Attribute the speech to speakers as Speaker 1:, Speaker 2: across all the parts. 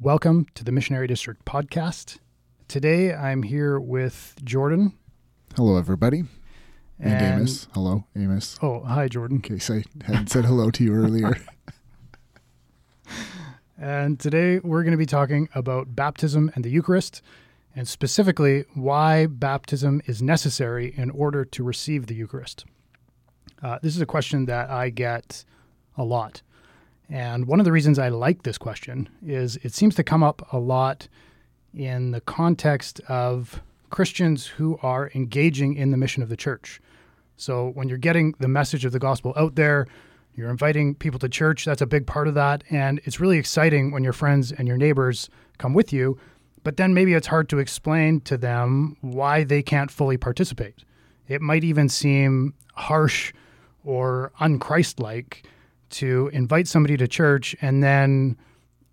Speaker 1: Welcome to the Missionary District podcast. Today I'm here with Jordan.
Speaker 2: Hello, everybody. And,
Speaker 1: And-
Speaker 2: Amos. Hello, Amos.
Speaker 1: Oh, hi, Jordan.
Speaker 2: In case I hadn't said hello to you earlier.
Speaker 1: And today we're going to be talking about baptism and the Eucharist, and specifically why baptism is necessary in order to receive the Eucharist. Uh, this is a question that I get a lot. And one of the reasons I like this question is it seems to come up a lot in the context of Christians who are engaging in the mission of the church. So when you're getting the message of the gospel out there, you're inviting people to church. That's a big part of that. And it's really exciting when your friends and your neighbors come with you. But then maybe it's hard to explain to them why they can't fully participate. It might even seem harsh or unchristlike to invite somebody to church and then,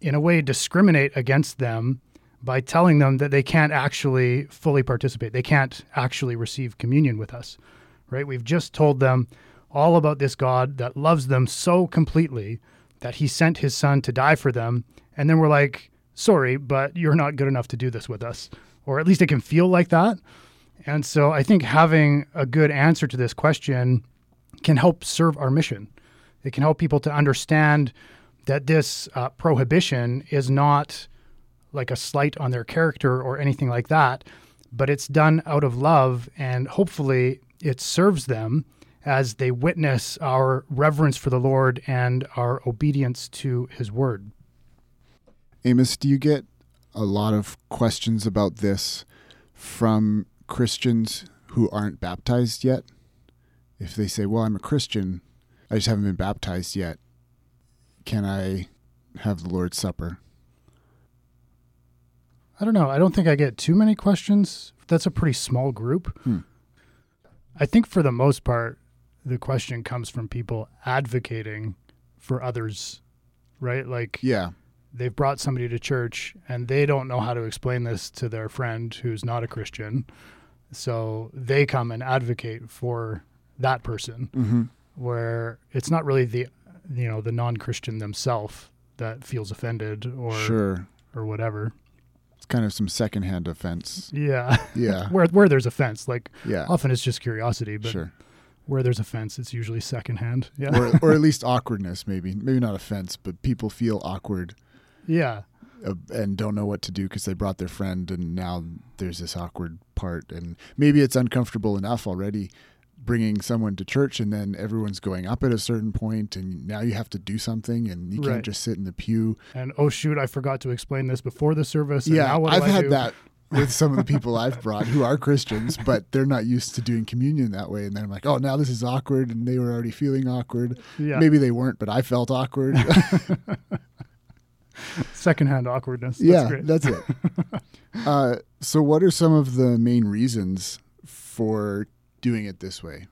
Speaker 1: in a way, discriminate against them by telling them that they can't actually fully participate. They can't actually receive communion with us, right? We've just told them all about this God that loves them so completely that he sent his son to die for them. And then we're like, sorry, but you're not good enough to do this with us. Or at least it can feel like that. And so I think having a good answer to this question can help serve our mission. It can help people to understand that this uh, prohibition is not like a slight on their character or anything like that, but it's done out of love and hopefully it serves them as they witness our reverence for the Lord and our obedience to his word.
Speaker 2: Amos, do you get a lot of questions about this from Christians who aren't baptized yet? If they say, Well, I'm a Christian, I just haven't been baptized yet, can I have the Lord's Supper?
Speaker 1: I don't know. I don't think I get too many questions. That's a pretty small group.
Speaker 2: Hmm.
Speaker 1: I think for the most part, the question comes from people advocating for others, right? Like
Speaker 2: Yeah.
Speaker 1: they've brought somebody to church and they don't know how to explain this to their friend who's not a Christian. So they come and advocate for that person
Speaker 2: Mm-hmm.
Speaker 1: Where it's not really the you know the non-Christian themselves that feels offended or
Speaker 2: Sure.
Speaker 1: or whatever.
Speaker 2: It's kind of some secondhand offense.
Speaker 1: Yeah.
Speaker 2: Yeah.
Speaker 1: where where there's offense, like
Speaker 2: Yeah.
Speaker 1: often it's just curiosity, but
Speaker 2: Sure.
Speaker 1: where there's offense, it's usually secondhand. Yeah.
Speaker 2: or, or at least awkwardness, maybe. Maybe not offense, but people feel awkward
Speaker 1: yeah.
Speaker 2: uh, and don't know what to do because they brought their friend and now there's this awkward part and maybe it's uncomfortable enough already bringing someone to church and then everyone's going up at a certain point and now you have to do something and you
Speaker 1: Right.
Speaker 2: can't just sit in the pew
Speaker 1: And oh shoot, I forgot to explain this before the service. and
Speaker 2: yeah
Speaker 1: now what
Speaker 2: i've
Speaker 1: I
Speaker 2: had
Speaker 1: do?
Speaker 2: that with some of the people i've brought who are christians but they're not used to doing communion that way and then i'm like oh now this is awkward and they were already feeling awkward
Speaker 1: Yeah.
Speaker 2: maybe they weren't but i felt awkward
Speaker 1: secondhand awkwardness. That's
Speaker 2: yeah,
Speaker 1: great.
Speaker 2: that's it. uh, so, what are some of the main reasons for doing it this way?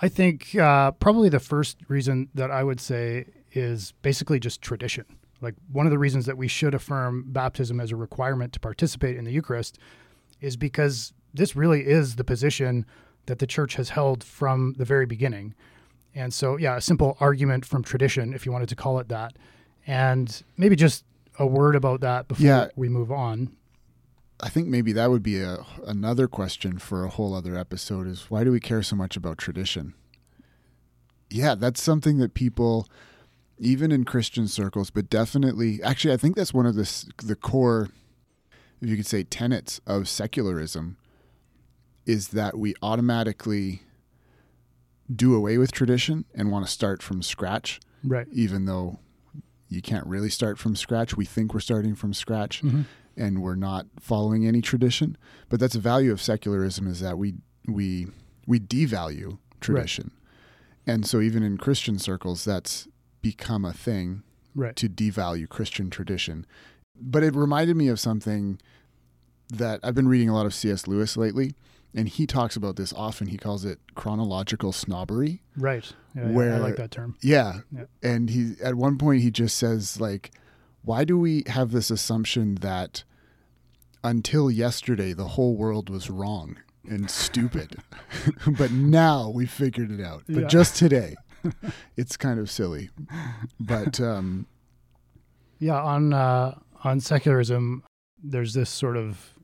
Speaker 1: I think uh, probably the first reason that I would say is basically just tradition. Like one of the reasons that we should affirm baptism as a requirement to participate in the Eucharist is because this really is the position that the church has held from the very beginning. And so, yeah, a simple argument from tradition, if you wanted to call it that. And maybe just a word about that before
Speaker 2: Yeah.
Speaker 1: we move on.
Speaker 2: I think maybe that would be a, another question for a whole other episode is why do we care so much about tradition? Yeah, that's something that people, even in Christian circles, but definitely, actually, I think that's one of the, the core, if you could say, tenets of secularism is that we automatically do away with tradition and want to start from scratch,
Speaker 1: Right.
Speaker 2: even though you can't really start from scratch. We think we're starting from scratch
Speaker 1: Mhm.
Speaker 2: And we're not following any tradition. But that's a value of secularism is that we we we devalue tradition. And so even in Christian circles that's become a thing
Speaker 1: Right.
Speaker 2: to devalue Christian tradition. But it reminded me of something that I've been reading a lot of C.S. Lewis lately, and he talks about this often. He calls it chronological snobbery.
Speaker 1: Right. Yeah, yeah, I like that term.
Speaker 2: Yeah.
Speaker 1: Yeah.
Speaker 2: And he at one point he just says like why do we have this assumption that until yesterday the whole world was wrong and stupid but now we figured it out but
Speaker 1: Yeah.
Speaker 2: just today it's kind of silly but um
Speaker 1: Yeah, on uh, on secularism, there's this sort of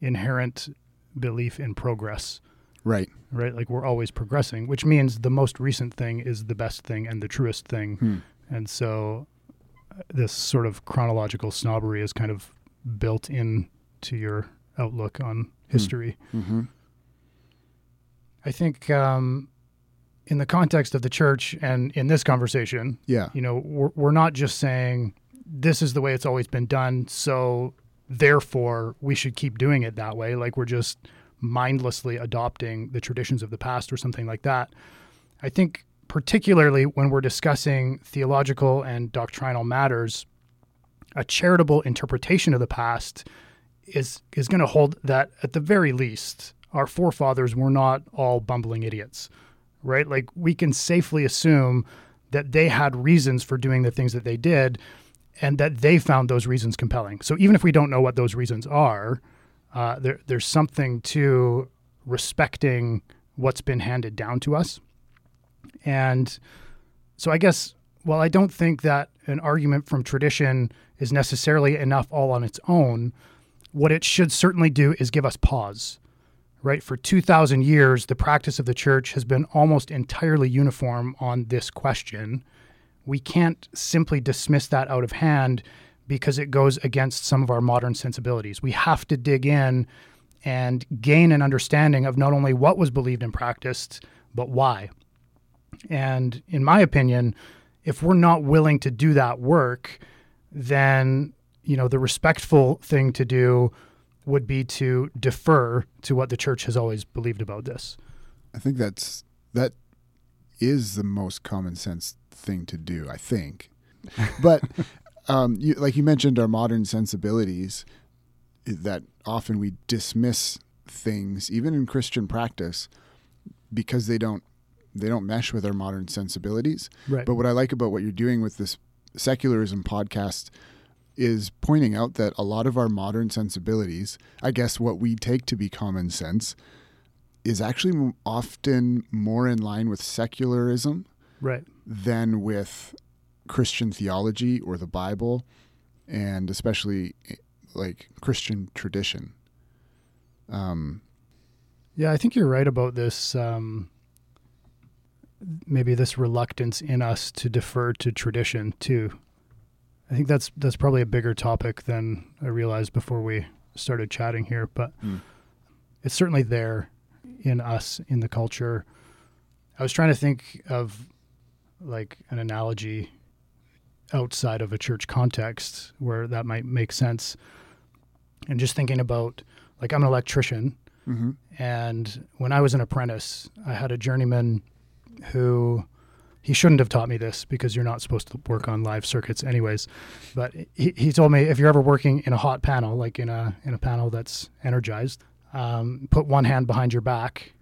Speaker 1: inherent belief in progress,
Speaker 2: Right.
Speaker 1: right? Like we're always progressing, which means the most recent thing is the best thing and the truest thing.
Speaker 2: Hmm.
Speaker 1: And so this sort of chronological snobbery is kind of built in to your outlook on history.
Speaker 2: Mm-hmm.
Speaker 1: I think um, in the context of the church and in this conversation,
Speaker 2: Yeah.
Speaker 1: you know, we're, we're not just saying this is the way it's always been done, so therefore we should keep doing it that way. Like we're just mindlessly adopting the traditions of the past or something like that. I think, particularly when we're discussing theological and doctrinal matters, a charitable interpretation of the past is is going to hold that at the very least our forefathers were not all bumbling idiots right? Like we can safely assume that they had reasons for doing the things that they did and that they found those reasons compelling. So even if we don't know what those reasons are uh, there, there's something to respecting what's been handed down to us and so i guess while i don't think that an argument from tradition is necessarily enough all on its own what it should certainly do is give us pause right? For 2000 years the practice of the church has been almost entirely uniform on this question. We can't simply dismiss that out of hand because it goes against some of our modern sensibilities. We have to dig in and gain an understanding of not only what was believed and practiced but why and in my opinion if we're not willing to do that work then you know the respectful thing to do would be to defer to what the church has always believed about this.
Speaker 2: I think that's that is the most common sense thing to do. I think, but um, you, like you mentioned, our modern sensibilities that often we dismiss things, even in Christian practice, because they don't they don't mesh with our modern sensibilities.
Speaker 1: Right.
Speaker 2: But what I like about what you're doing with this secularism podcast is pointing out that a lot of our modern sensibilities, I guess what we take to be common sense, is actually often more in line with secularism
Speaker 1: right.
Speaker 2: than with Christian theology or the Bible, and especially eh, like Christian tradition. Um,
Speaker 1: Yeah, I think you're right about this. Um, maybe this reluctance in us to defer to tradition too. I think that's that's probably a bigger topic than I realized before we started chatting here, but
Speaker 2: Mm.
Speaker 1: it's certainly there in us in the culture. I was trying to think of like an analogy outside of a church context where that might make sense. And just thinking about like I'm an electrician
Speaker 2: mhm.
Speaker 1: and when I was an apprentice, I had a journeyman who he shouldn't have taught me this because you're not supposed to work on live circuits anyways. But he, he told me if you're ever working in a hot panel, like in a in a panel that's energized, um, put one hand behind your back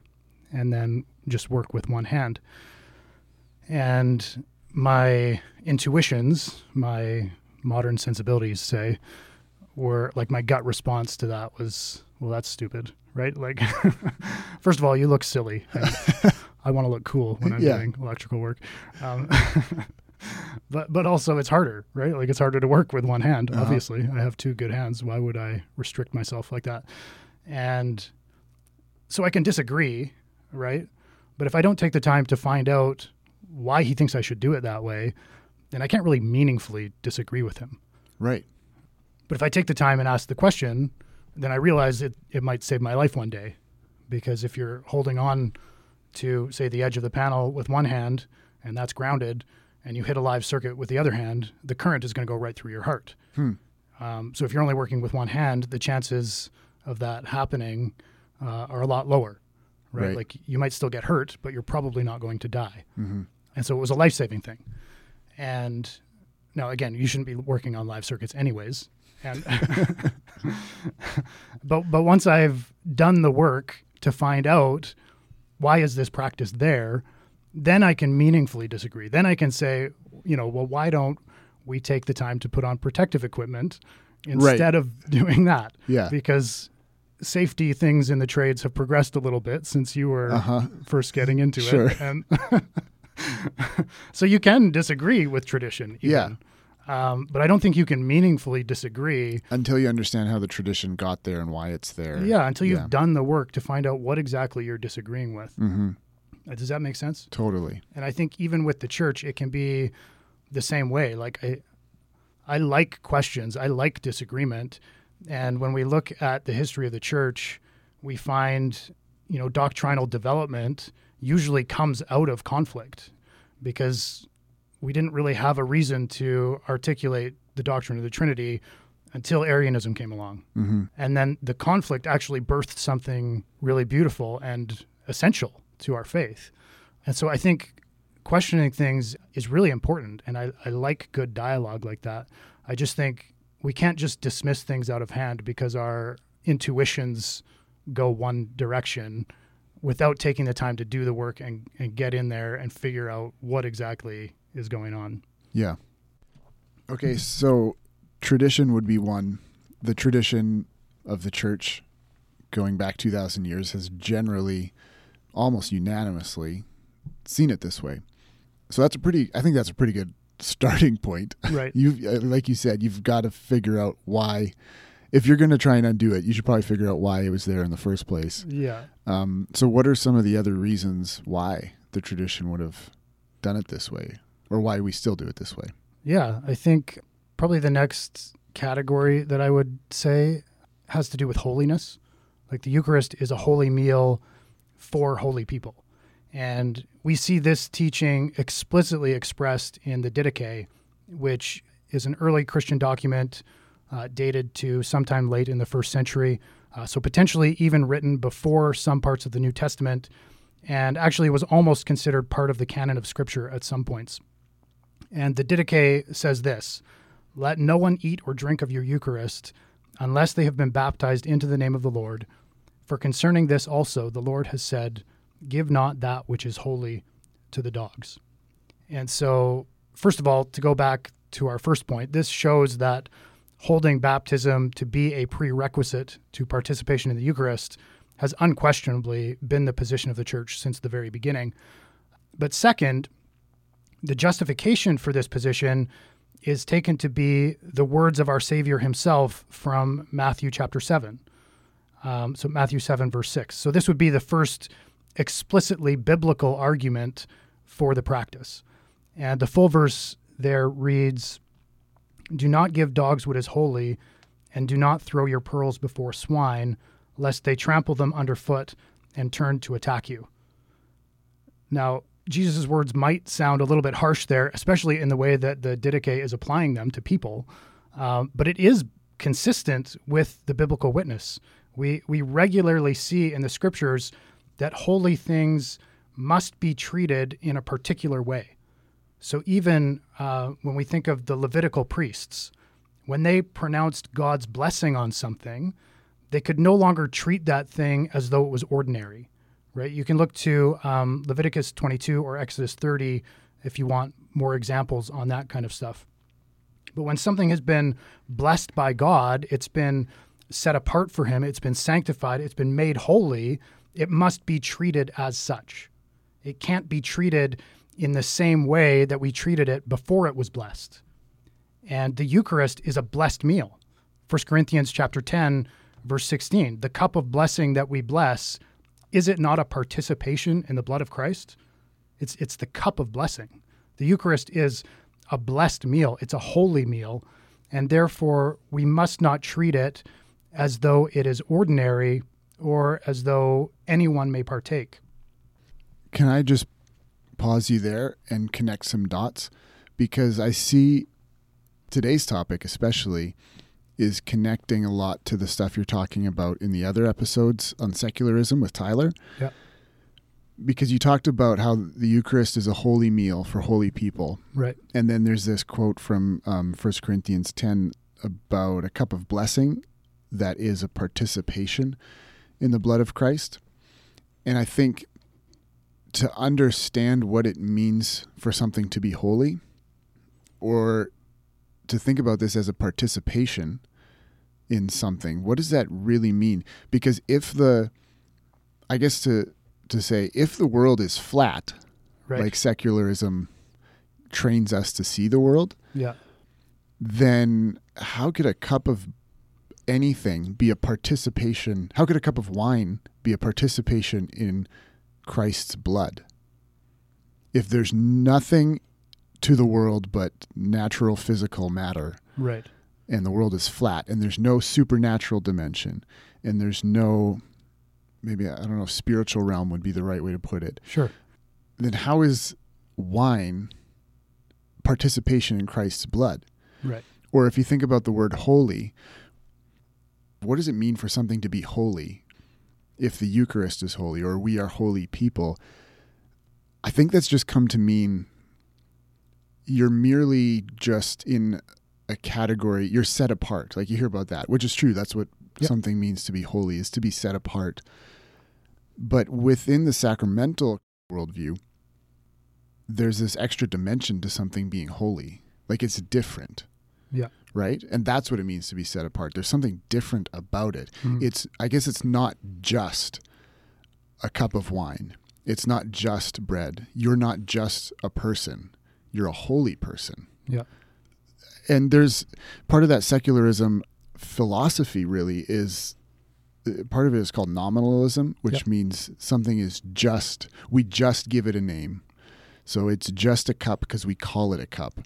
Speaker 1: and then just work with one hand. And my intuitions, my modern sensibilities say, were like my gut response to that was, well, that's stupid, right? Like, first of all, you look silly. I want to look cool when I'm
Speaker 2: Yeah.
Speaker 1: doing electrical work. Um, but but also it's harder, right? Like it's harder to work with one hand.
Speaker 2: Uh-huh.
Speaker 1: Obviously, I have two good hands. Why would I restrict myself like that? And so I can disagree, right? But if I don't take the time to find out why he thinks I should do it that way, then I can't really meaningfully disagree with him.
Speaker 2: Right.
Speaker 1: But if I take the time and ask the question, then I realize it, it might save my life one day. Because if you're holding on to, say, the edge of the panel with one hand and that's grounded, and you hit a live circuit with the other hand, the current is going to go right through your heart.
Speaker 2: Hmm.
Speaker 1: Um, so if you're only working with one hand, the chances of that happening uh, are a lot lower, right?
Speaker 2: Right.
Speaker 1: Like you might still get hurt, but you're probably not going to die.
Speaker 2: hmm
Speaker 1: And so it was a life saving thing. And now, again, you shouldn't be working on live circuits anyways. And but but once I've done the work to find out why is this practice there, then I can meaningfully disagree. Then I can say, you know, well, why don't we take the time to put on protective equipment instead of doing that?
Speaker 2: Yeah.
Speaker 1: Because safety things in the trades have progressed a little bit since you were
Speaker 2: Uh huh.
Speaker 1: first getting into
Speaker 2: Sure.
Speaker 1: it. And so you can disagree with tradition. Even.
Speaker 2: Yeah.
Speaker 1: Um, but I don't think you can meaningfully disagree.
Speaker 2: Until you understand how the tradition got there and why it's there.
Speaker 1: Yeah, until you've
Speaker 2: Yeah.
Speaker 1: done the work to find out what exactly you're disagreeing with.
Speaker 2: hmm
Speaker 1: Uh, Does that make sense?
Speaker 2: Totally.
Speaker 1: And I think even with the church, it can be the same way. Like I, I like questions. I like disagreement. And when we look at the history of the church, we find, you know, doctrinal development usually comes out of conflict because we didn't really have a reason to articulate the doctrine of the Trinity until Arianism came along.
Speaker 2: hmm
Speaker 1: And then the conflict actually birthed something really beautiful and essential to our faith. And so I think questioning things is really important. And I, I like good dialogue like that. I just think we can't just dismiss things out of hand because our intuitions go one direction without taking the time to do the work and, and get in there and figure out what exactly is going on.
Speaker 2: Yeah. Okay, so tradition would be one. The tradition of the church going back 2,000 years has generally, almost unanimously, seen it this way. So that's a pretty, I think that's a pretty good starting point.
Speaker 1: Right.
Speaker 2: You, uh, like you said, you've got to figure out why. If you're going to try and undo it, you should probably figure out why it was there in the first place.
Speaker 1: Yeah.
Speaker 2: Um, so, what are some of the other reasons why the tradition would have done it this way, or why we still do it this way?
Speaker 1: Yeah, I think probably the next category that I would say has to do with holiness. Like the Eucharist is a holy meal for holy people. And we see this teaching explicitly expressed in the Didache, which is an early Christian document uh, dated to sometime late in the first century. Uh, so potentially even written before some parts of the New Testament, and actually was almost considered part of the canon of Scripture at some points. And the Didache says this Let no one eat or drink of your Eucharist unless they have been baptized into the name of the Lord. For concerning this also, the Lord has said, Give not that which is holy to the dogs. And so, first of all, to go back to our first point, this shows that holding baptism to be a prerequisite to participation in the Eucharist has unquestionably been the position of the church since the very beginning. But second, the justification for this position is taken to be the words of our Savior himself from Matthew chapter 7. Um, so, Matthew 7, verse 6. So, this would be the first explicitly biblical argument for the practice. And the full verse there reads Do not give dogs what is holy, and do not throw your pearls before swine, lest they trample them underfoot and turn to attack you. Now, Jesus' words might sound a little bit harsh there, especially in the way that the Didache is applying them to people, um, but it is consistent with the biblical witness. We, we regularly see in the scriptures that holy things must be treated in a particular way. So even uh, when we think of the Levitical priests, when they pronounced God's blessing on something, they could no longer treat that thing as though it was ordinary, right? You can look to um, Leviticus 22 or Exodus 30 if you want more examples on that kind of stuff. But when something has been blessed by God, it's been set apart for Him, it's been sanctified, it's been made holy, it must be treated as such. It can't be treated in the same way that we treated it before it was blessed. And the Eucharist is a blessed meal. 1 Corinthians chapter 10 verse 16, the cup of blessing that we bless, is it not a participation in the blood of Christ? It's it's the cup of blessing. The Eucharist is a blessed meal. It's a holy meal, and therefore we must not treat it as though it is ordinary or as though anyone may partake.
Speaker 2: Can I just pause you there and connect some dots? Because I see today's topic, especially, is connecting a lot to the stuff you're talking about in the other episodes on secularism with Tyler.
Speaker 1: Yeah.
Speaker 2: Because you talked about how the Eucharist is a holy meal for holy people.
Speaker 1: Right.
Speaker 2: And then there's this quote from um, 1 Corinthians 10 about a cup of blessing that is a participation in the blood of Christ. And I think to understand what it means for something to be holy or to think about this as a participation in something, what does that really mean? Because if the, I guess to, to say, if the world is flat,
Speaker 1: Right.
Speaker 2: like secularism trains us to see the world,
Speaker 1: yeah.
Speaker 2: then how could a cup of anything be a participation? How could a cup of wine be a participation in Christ's blood? If there's nothing to the world but natural physical matter,
Speaker 1: Right.
Speaker 2: and the world is flat, and there's no supernatural dimension, and there's no maybe I don't know if spiritual realm would be the right way to put it.
Speaker 1: Sure.
Speaker 2: Then how is wine participation in Christ's blood?
Speaker 1: Right.
Speaker 2: Or if you think about the word holy, what does it mean for something to be holy if the Eucharist is holy or we are holy people? I think that's just come to mean you're merely just in a category, you're set apart. Like you hear about that, which is true. That's what
Speaker 1: Yep.
Speaker 2: something means to be holy, is to be set apart. But within the sacramental worldview, there's this extra dimension to something being holy. Like it's different
Speaker 1: Yeah.
Speaker 2: right? And that's what it means to be set apart. There's something different about it.
Speaker 1: Mhm.
Speaker 2: It's I guess it's not just a cup of wine. It's not just bread. You're not just a person. You're a holy person.
Speaker 1: Yeah.
Speaker 2: And there's part of that secularism philosophy really is uh, part of it is called nominalism, which
Speaker 1: Yep.
Speaker 2: means something is just we just give it a name. So it's just a cup because we call it a cup.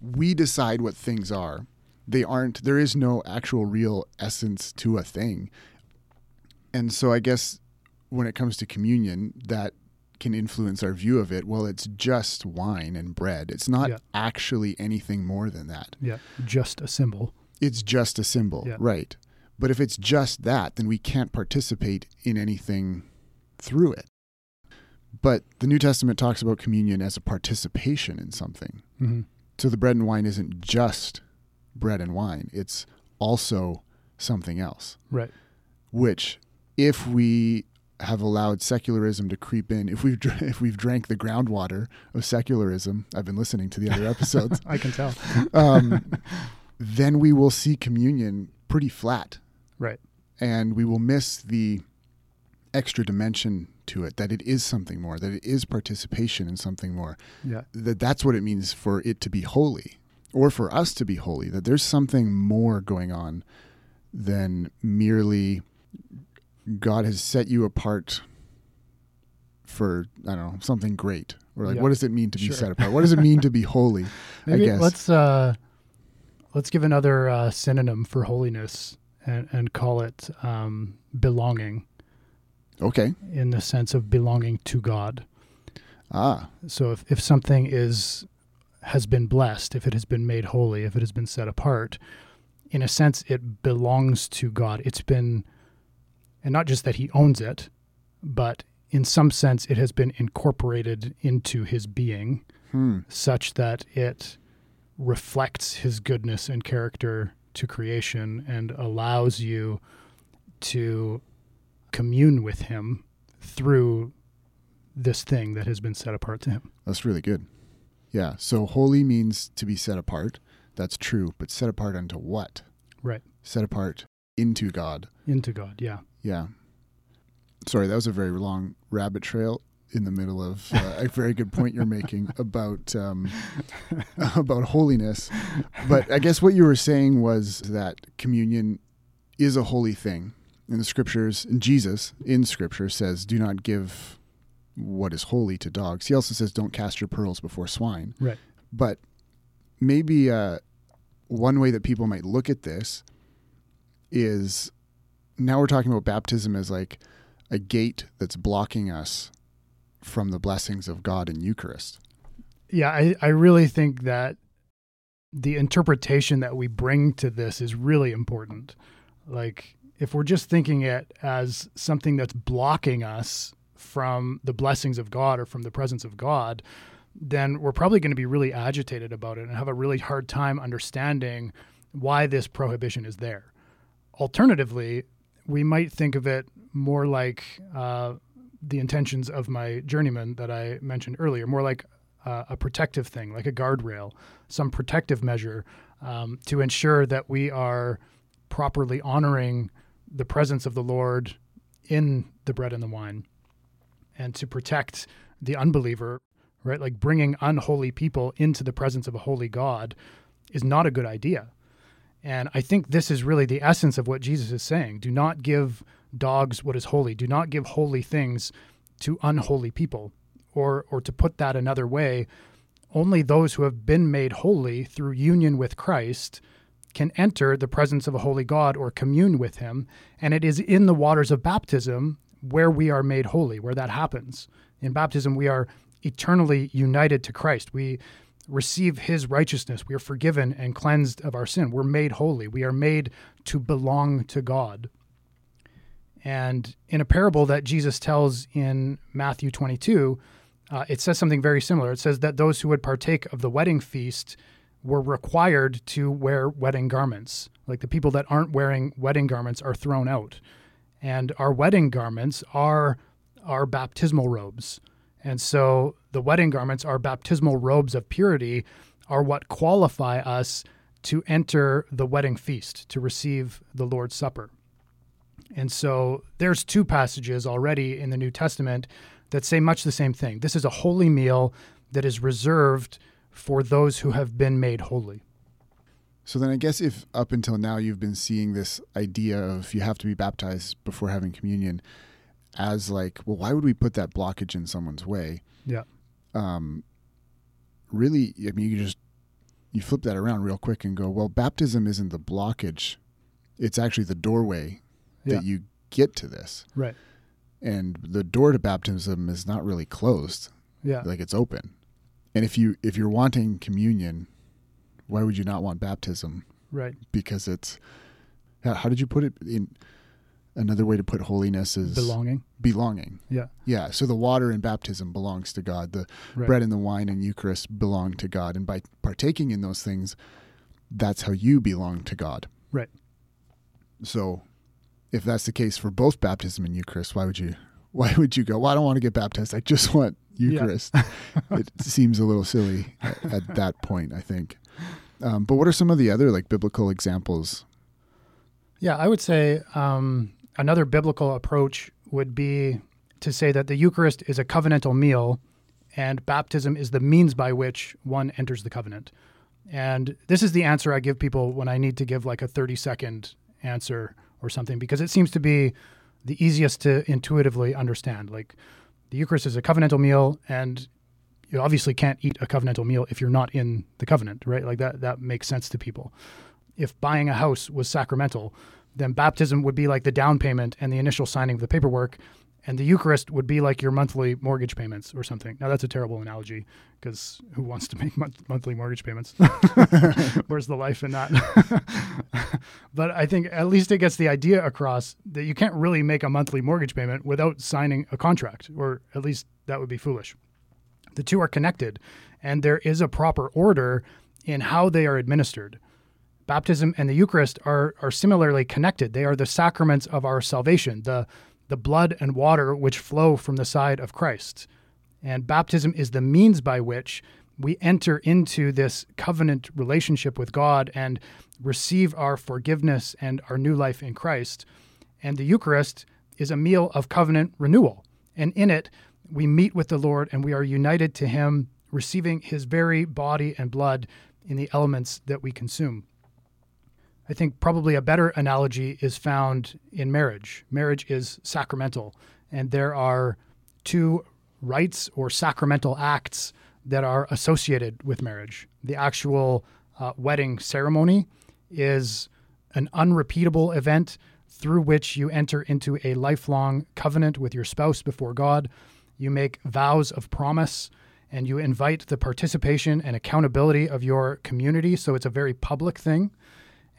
Speaker 2: We decide what things are. They aren't there is no actual real essence to a thing. And so I guess when it comes to communion, that can influence our view of it. Well, it's just wine and bread. It's not
Speaker 1: Yeah.
Speaker 2: actually anything more than that.
Speaker 1: Yeah. Just a symbol.
Speaker 2: It's just a symbol,
Speaker 1: Yeah.
Speaker 2: right? But if it's just that, then we can't participate in anything through it. But the New Testament talks about communion as a participation in something.
Speaker 1: hmm
Speaker 2: So the bread and wine isn't just bread and wine, it's also something else,
Speaker 1: Right.
Speaker 2: which if we have allowed secularism to creep in, if we've dr- if we've drank the groundwater of secularism, I've been listening to the other episodes,
Speaker 1: I can tell.
Speaker 2: um, then we will see communion pretty flat
Speaker 1: right.
Speaker 2: and we will miss the extra dimension to it that it is something more that it is participation in something more
Speaker 1: Yeah.
Speaker 2: that that's what it means for it to be holy or for us to be holy that there's something more going on than merely god has set you apart for i don't know something great or like
Speaker 1: Yeah.
Speaker 2: what does it mean to be
Speaker 1: Sure.
Speaker 2: set apart what does it mean to be holy
Speaker 1: Maybe
Speaker 2: guess.
Speaker 1: let's uh, let's give another uh, synonym for holiness and, and call it um, belonging
Speaker 2: okay
Speaker 1: in the sense of belonging to God.
Speaker 2: ah
Speaker 1: So if, if something is has been blessed, if it has been made holy, if it has been set apart, in a sense it belongs to God. It's been and not just that he owns it, but in some sense it has been incorporated into his being
Speaker 2: hmm
Speaker 1: such that it reflects his goodness and character to creation and allows you to commune with him through this thing that has been set apart to him.
Speaker 2: That's really good. Yeah. So holy means to be set apart. That's true. But set apart unto what?
Speaker 1: Right.
Speaker 2: Set apart into God.
Speaker 1: Into God, yeah.
Speaker 2: Yeah. Sorry, that was a very long rabbit trail in the middle of uh, a very good point you're making about um, about holiness. But I guess what you were saying was that communion is a holy thing. In the scriptures, and Jesus in scripture says, "Do not give what is holy to dogs." He also says, "Don't cast your pearls before swine."
Speaker 1: Right.
Speaker 2: But maybe uh, one way that people might look at this is now we're talking about baptism as like a gate that's blocking us from the blessings of God in Eucharist.
Speaker 1: Yeah, I, I really think that the interpretation that we bring to this is really important. Like, if we're just thinking it as something that's blocking us from the blessings of God or from the presence of God, then we're probably going to be really agitated about it and have a really hard time understanding why this prohibition is there. Alternatively, we might think of it more like uh, the intentions of my journeyman that I mentioned earlier, more like uh, a protective thing, like a guardrail, some protective measure um, to ensure that we are properly honoring the presence of the Lord in the bread and the wine, and to protect the unbeliever, right? Like bringing unholy people into the presence of a holy God is not a good idea. And I think this is really the essence of what Jesus is saying. Do not give dogs what is holy. Do not give holy things to unholy people. Or or to put that another way, only those who have been made holy through union with Christ can enter the presence of a holy God or commune with him, and it is in the waters of baptism where we are made holy, where that happens. In baptism we are eternally united to Christ. We receive his righteousness. We are forgiven and cleansed of our sin. We're made holy. We are made to belong to God. And in a parable that Jesus tells in Matthew 22, uh, it says something very similar. It says that those who would partake of the wedding feast were required to wear wedding garments. Like the people that aren't wearing wedding garments are thrown out. And our wedding garments are our baptismal robes. And so the wedding garments, our baptismal robes of purity, are what qualify us to enter the wedding feast, to receive the Lord's Supper. And so there's two passages already in the New Testament that say much the same thing. This is a holy meal that is reserved for those who have been made holy.
Speaker 2: So then I guess if up until now you've been seeing this idea of you have to be baptized before having communion as like, well, why would we put that blockage in someone's way?
Speaker 1: Yeah.
Speaker 2: Um, really, I mean, you just you flip that around real quick and go, well, baptism isn't the blockage; it's actually the doorway
Speaker 1: Yeah.
Speaker 2: that you get to this.
Speaker 1: Right.
Speaker 2: And the door to baptism is not really closed;
Speaker 1: Yeah.
Speaker 2: like it's open. And if you if you're wanting communion, why would you not want baptism?
Speaker 1: Right.
Speaker 2: Because it's how, how did you put it in? Another way to put holiness is
Speaker 1: Belonging.
Speaker 2: belonging.
Speaker 1: Yeah.
Speaker 2: Yeah. So the water in baptism belongs to God. The
Speaker 1: Right.
Speaker 2: bread and the wine and Eucharist belong to God. And by partaking in those things, that's how you belong to God.
Speaker 1: Right.
Speaker 2: So if that's the case for both baptism and Eucharist, why would you why would you go, Well, I don't want to get baptized. I just want Eucharist. it seems a little silly at, at that point, I think. Um, but what are some of the other like biblical examples?
Speaker 1: Yeah, I would say um, another biblical approach would be to say that the Eucharist is a covenantal meal and baptism is the means by which one enters the covenant. And this is the answer I give people when I need to give like a 30 second answer or something because it seems to be the easiest to intuitively understand. Like the Eucharist is a covenantal meal and you obviously can't eat a covenantal meal if you're not in the covenant, right? Like that that makes sense to people. If buying a house was sacramental, then baptism would be like the down payment and the initial signing of the paperwork, and the Eucharist would be like your monthly mortgage payments or something. Now that's a terrible analogy because who wants to make month- monthly mortgage payments? Where's the life in that? but I think at least it gets the idea across that you can't really make a monthly mortgage payment without signing a contract, or at least that would be foolish. The two are connected, and there is a proper order in how they are administered. Baptism and the Eucharist are, are similarly connected. They are the sacraments of our salvation, the, the blood and water which flow from the side of Christ. And baptism is the means by which we enter into this covenant relationship with God and receive our forgiveness and our new life in Christ. And the Eucharist is a meal of covenant renewal. And in it, we meet with the Lord and we are united to Him, receiving His very body and blood in the elements that we consume. I think probably a better analogy is found in marriage. Marriage is sacramental, and there are two rites or sacramental acts that are associated with marriage. The actual uh, wedding ceremony is an unrepeatable event through which you enter into a lifelong covenant with your spouse before God. You make vows of promise and you invite the participation and accountability of your community. So it's a very public thing.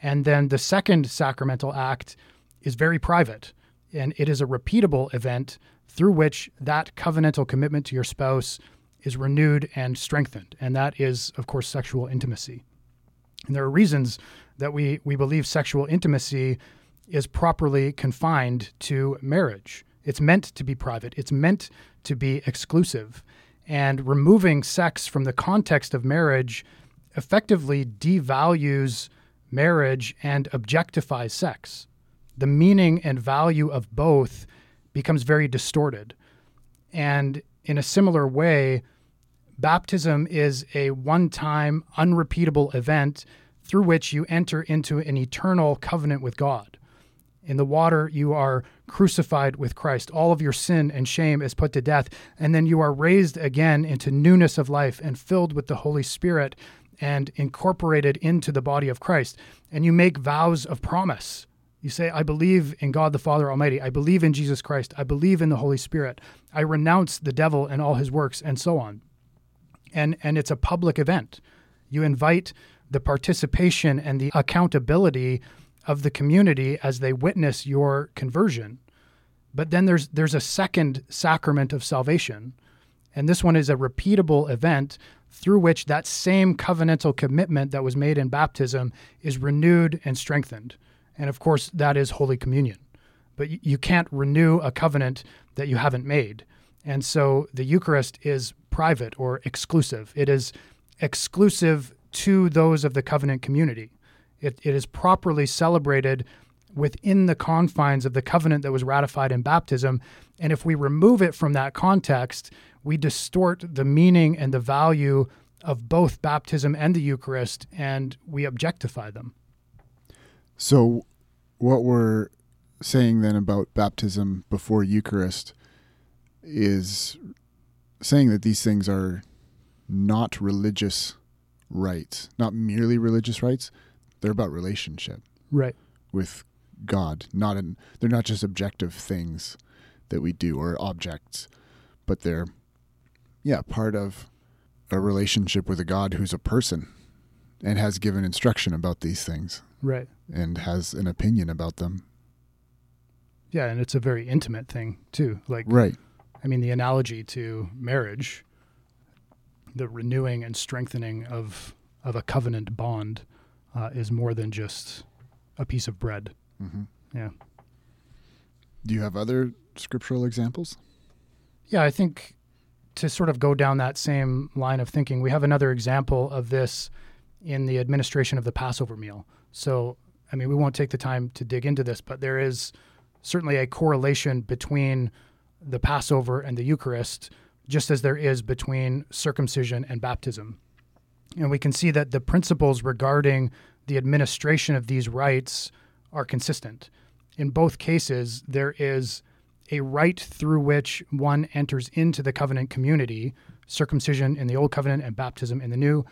Speaker 1: And then the second sacramental act is very private, and it is a repeatable event through which that covenantal commitment to your spouse is renewed and strengthened. And that is, of course, sexual intimacy. And there are reasons that we, we believe sexual intimacy is properly confined to marriage. It's meant to be private, it's meant to be exclusive. And removing sex from the context of marriage effectively devalues marriage and objectifies sex. The meaning and value of both becomes very distorted. And in a similar way, baptism is a one time, unrepeatable event through which you enter into an eternal covenant with God. In the water, you are crucified with Christ. All of your sin and shame is put to death. And then you are raised again into newness of life and filled with the Holy Spirit and incorporated into the body of Christ. And you make vows of promise. You say, I believe in God the Father Almighty. I believe in Jesus Christ. I believe in the Holy Spirit. I renounce the devil and all his works, and so on. And, and it's a public event. You invite the participation and the accountability of the community as they witness your conversion. But then there's there's a second sacrament of salvation. And this one is a repeatable event through which that same covenantal commitment that was made in baptism is renewed and strengthened. And of course, that is Holy Communion. But you can't renew a covenant that you haven't made. And so the Eucharist is private or exclusive. It is exclusive to those of the covenant community. It, it is properly celebrated within the confines of the covenant that was ratified in baptism. And if we remove it from that context, we distort the meaning and the value of both baptism and the Eucharist, and we objectify them.
Speaker 2: So, what we're saying then about baptism before Eucharist is saying that these things are not religious rites, not merely religious rites, they're about relationship
Speaker 1: right
Speaker 2: with God. Not in they're not just objective things that we do or objects, but they're yeah, part of a relationship with a God who's a person and has given instruction about these things.
Speaker 1: Right.
Speaker 2: And has an opinion about them.
Speaker 1: Yeah, and it's a very intimate thing too. Like
Speaker 2: Right.
Speaker 1: I mean the analogy to marriage, the renewing and strengthening of of a covenant bond uh, is more than just a piece of bread.
Speaker 2: Mm-hmm.
Speaker 1: Yeah.
Speaker 2: Do you have other scriptural examples?
Speaker 1: Yeah, I think to sort of go down that same line of thinking, we have another example of this in the administration of the Passover meal. So, I mean, we won't take the time to dig into this, but there is certainly a correlation between the Passover and the Eucharist, just as there is between circumcision and baptism. And we can see that the principles regarding the administration of these rites are consistent. In both cases, there is a rite through which one enters into the covenant community, circumcision in the old covenant and baptism in the new.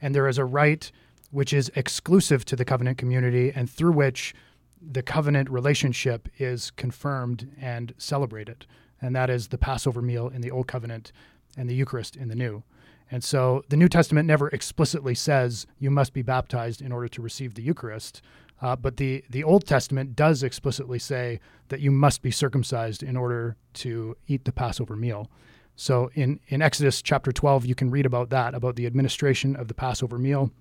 Speaker 1: And there is a rite which is exclusive to the covenant community and through which the covenant relationship is confirmed and celebrated. And that is the Passover meal in the old covenant and the Eucharist in the new. And so the New Testament never explicitly says you must be baptized in order to receive the Eucharist. Uh, but the, the Old Testament does explicitly say that you must be circumcised in order to eat the Passover meal. So in, in Exodus chapter 12, you can read about that, about the administration of the Passover meal.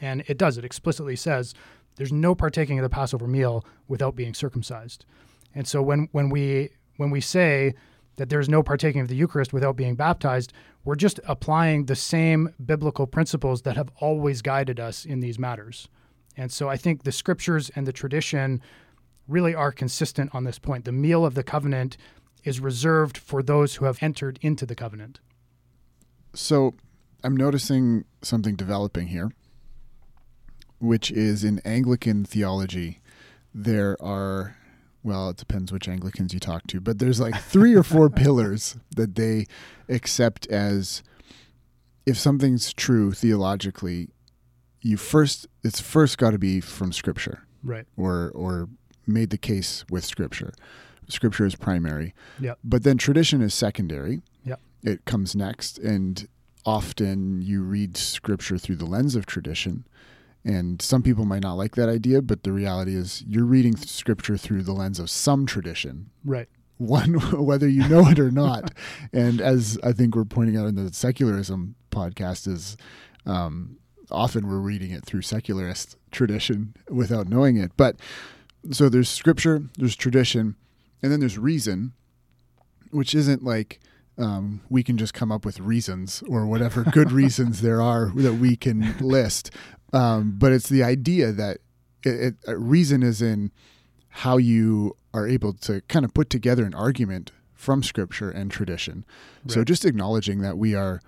Speaker 1: And it does, it explicitly says there's no partaking of the Passover meal without being circumcised. And so when, when, we, when we say that there's no partaking of the Eucharist without being baptized, we're just applying the same biblical principles that have always guided us in these matters. And so I think the scriptures and the tradition really are consistent on this point. The meal of the covenant is reserved for those who have entered into the covenant.
Speaker 2: So I'm noticing something developing here, which is in Anglican theology, there are well, it depends which Anglicans you talk to, but there's like three or four pillars that they accept as if something's true theologically, you first it's first got to be from scripture.
Speaker 1: Right.
Speaker 2: Or or made the case with scripture. Scripture is primary.
Speaker 1: Yeah.
Speaker 2: But then tradition is secondary.
Speaker 1: Yeah.
Speaker 2: It comes next and often you read scripture through the lens of tradition and some people might not like that idea, but the reality is you're reading scripture through the lens of some tradition.
Speaker 1: Right.
Speaker 2: One, whether you know it or not. and as I think we're pointing out in the secularism podcast, is um, often we're reading it through secularist tradition without knowing it. But so there's scripture, there's tradition, and then there's reason, which isn't like um, we can just come up with reasons or whatever good reasons there are that we can list. Um, but it's the idea that it, it, reason is in how you are able to kind of put together an argument from scripture and tradition. Right. So just acknowledging that we are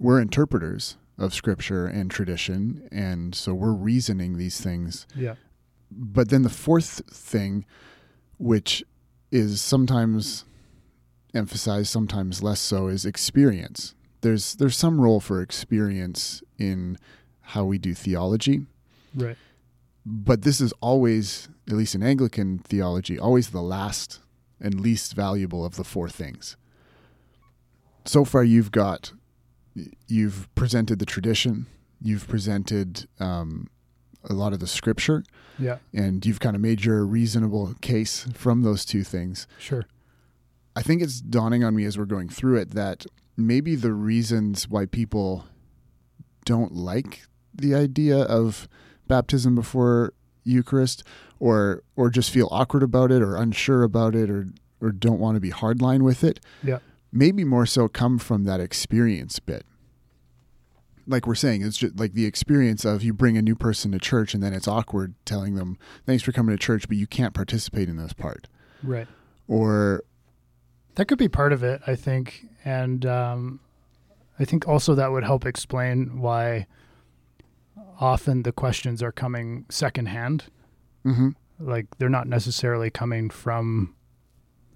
Speaker 2: we're interpreters of scripture and tradition, and so we're reasoning these things.
Speaker 1: Yeah.
Speaker 2: But then the fourth thing, which is sometimes emphasized, sometimes less so, is experience. There's there's some role for experience in how we do theology,
Speaker 1: Right.
Speaker 2: but this is always, at least in Anglican theology, always the last and least valuable of the four things. So far, you've got, you've presented the tradition, you've presented um, a lot of the scripture,
Speaker 1: Yeah.
Speaker 2: and you've kind of made your reasonable case from those two things.
Speaker 1: Sure.
Speaker 2: I think it's dawning on me as we're going through it that maybe the reasons why people don't like the idea of baptism before Eucharist or or just feel awkward about it or unsure about it or or don't want to be hardline with it
Speaker 1: Yeah.
Speaker 2: Maybe more so come from that experience bit like we're saying it's just like the experience of you bring a new person to church and then it's awkward telling them thanks for coming to church but you can't participate in this part
Speaker 1: Right.
Speaker 2: or
Speaker 1: That could be part of it, I think, and um, I think also that would help explain why often the questions are coming secondhand.
Speaker 2: mhm,
Speaker 1: Like they're not necessarily coming from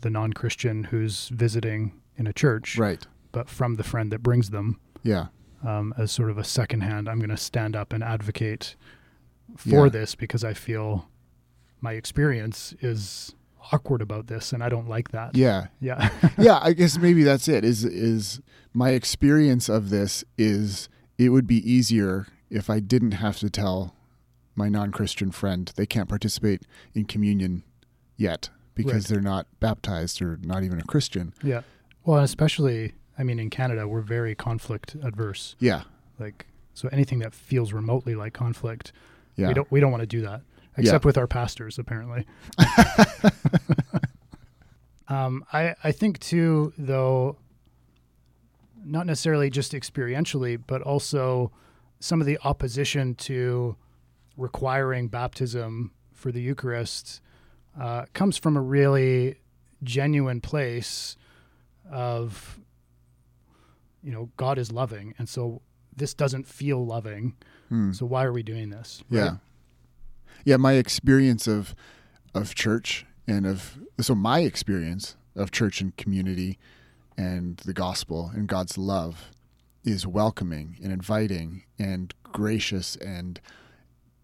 Speaker 1: the non-Christian who's visiting in a church,
Speaker 2: right
Speaker 1: but from the friend that brings them
Speaker 2: yeah
Speaker 1: um, as sort of a secondhand. I'm going to stand up and advocate for
Speaker 2: Yeah.
Speaker 1: this because I feel my experience is awkward about this, and I don't like that.
Speaker 2: yeah
Speaker 1: Yeah.
Speaker 2: yeah, I guess maybe that's it. Is is my experience of this is it would be easier if I didn't have to tell my non-Christian friend they can't participate in communion yet because
Speaker 1: Right.
Speaker 2: they're not baptized or not even a Christian.
Speaker 1: Yeah. Well, especially, I mean, in Canada, we're very conflict adverse.
Speaker 2: Yeah.
Speaker 1: Like, so anything that feels remotely like conflict,
Speaker 2: Yeah.
Speaker 1: we don't we don't want to do that, except with our pastors, apparently. um, I I think too, though, not necessarily just experientially, but also some of the opposition to requiring baptism for the Eucharist uh, comes from a really genuine place of you know God is loving, and so this doesn't feel loving.
Speaker 2: Hmm.
Speaker 1: So why are we doing this?
Speaker 2: Yeah. Yeah, my experience of of church and of so my experience of church and community and the gospel and God's love is welcoming and inviting and gracious and